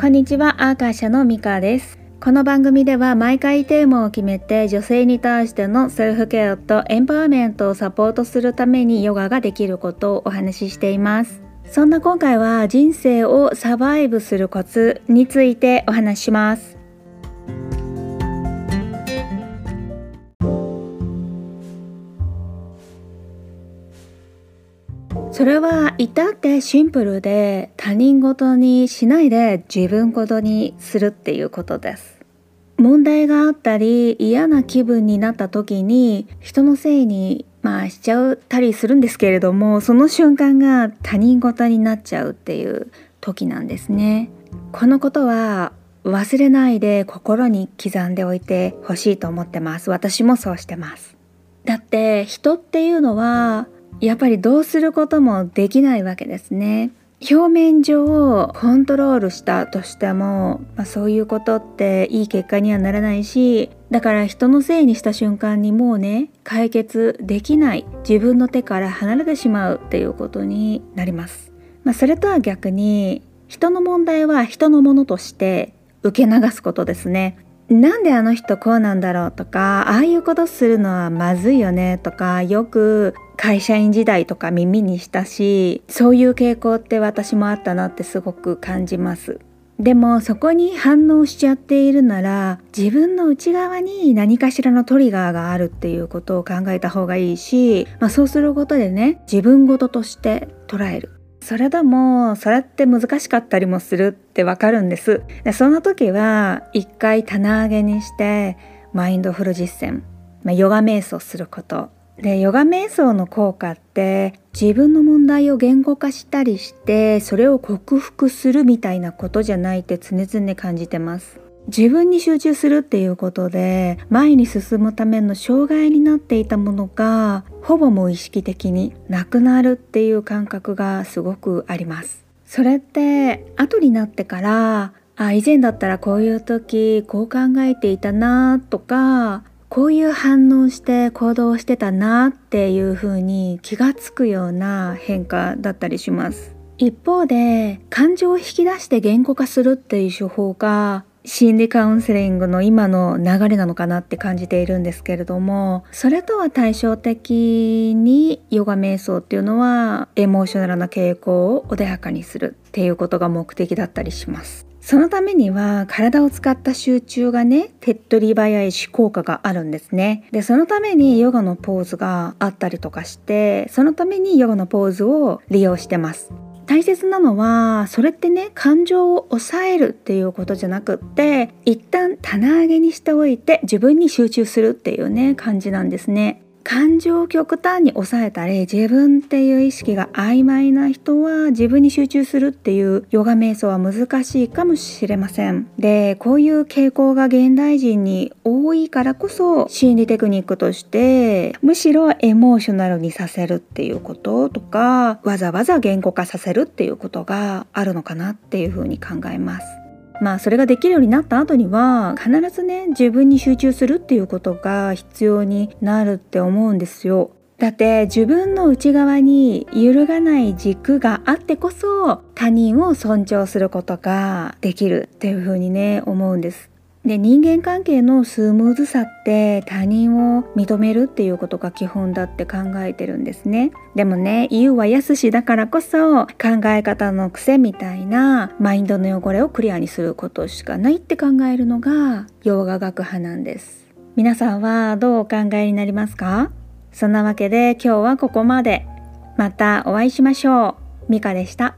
こんにちは、アーカーシャのミカです。この番組では毎回テーマを決めて女性に対してのセルフケアとエンパワーメントをサポートするためにヨガができることをお話ししています。そんな今回は人生をサバイブするコツについてお話しします。それは至ってシンプルで他人事にしないで自分事にするっていうことです。問題があったり嫌な気分になった時に人のせいにまあしちゃったりするんですけれどもその瞬間が他人事になっちゃうっていう時なんですね。このことは忘れないで心に刻んでおいてほしいと思ってます。私もそうしてます。だって人っていうのはやっぱりどうすることもできないわけですね。表面上をコントロールしたとしても、まあ、そういうことっていい結果にはならないしだから人のせいにした瞬間にもうね解決できない自分の手から離れてしまうっていうことになります。まあ、それとは逆に人の問題は人のものとして受け流すことですね。なんであの人こうなんだろう？とかああいうことするのはまずいよねとかよく会社員時代とか耳にしたしそういう傾向って私もあったなってすごく感じます。でもそこに反応しちゃっているなら自分の内側に何かしらのトリガーがあるっていうことを考えた方がいいし、まあ、そうすることでね自分事として捉える。それでもそれって難しかったりもするってわかるんです。でその時は一回棚上げにしてマインドフル実践、まあ、ヨガ瞑想すること。でヨガ瞑想の効果って自分の問題を言語化したりしてそれを克服するみたいなことじゃないって常々感じてます。自分に集中するっていうことで前に進むための障害になっていたものがほぼ無意識的になくなるっていう感覚がすごくあります。それって後になってからあ以前だったらこういう時こう考えていたなとかこういう反応して行動してたなっていう風に気がつくような変化だったりします。一方で感情を引き出して言語化するっていう手法が心理カウンセリングの今の流れなのかなって感じているんですけれどもそれとは対照的にヨガ瞑想っていうのはエモーショナルな傾向を穏やかにするっていうことが目的だったりします。そのためには体を使った集中がね手っ取り早いし効果があるんですね。でそのためにヨガのポーズがあったりとかしてそのためにヨガのポーズを利用してます。大切なのはそれってね感情を抑えるっていうことじゃなくって一旦棚上げにしておいて自分に集中するっていうね感じなんですね。感情を極端に抑えたり自分っていう意識が曖昧な人は自分に集中するっていうヨガ瞑想は難しいかもしれません。でこういう傾向が現代人に多いからこそ心理テクニックとしてむしろエモーショナルにさせるっていうこととかわざわざ言語化させるっていうことがあるのかなっていうふうに考えます。まあそれができるようになった後には必ずね自分に集中するっていうことが必要になるって思うんですよ。だって自分の内側に揺るがない軸があってこそ他人を尊重することができるっていうふうにね思うんです。で人間関係のスムーズさって他人を認めるっていうことが基本だって考えてるんですね。でもね言うはやすしだからこそ考え方の癖みたいなマインドの汚れをクリアにすることしかないって考えるのが洋画学派なんです。皆さんはどうお考えになりますか？そんなわけで今日はここまで。またお会いしましょう。ミカでした。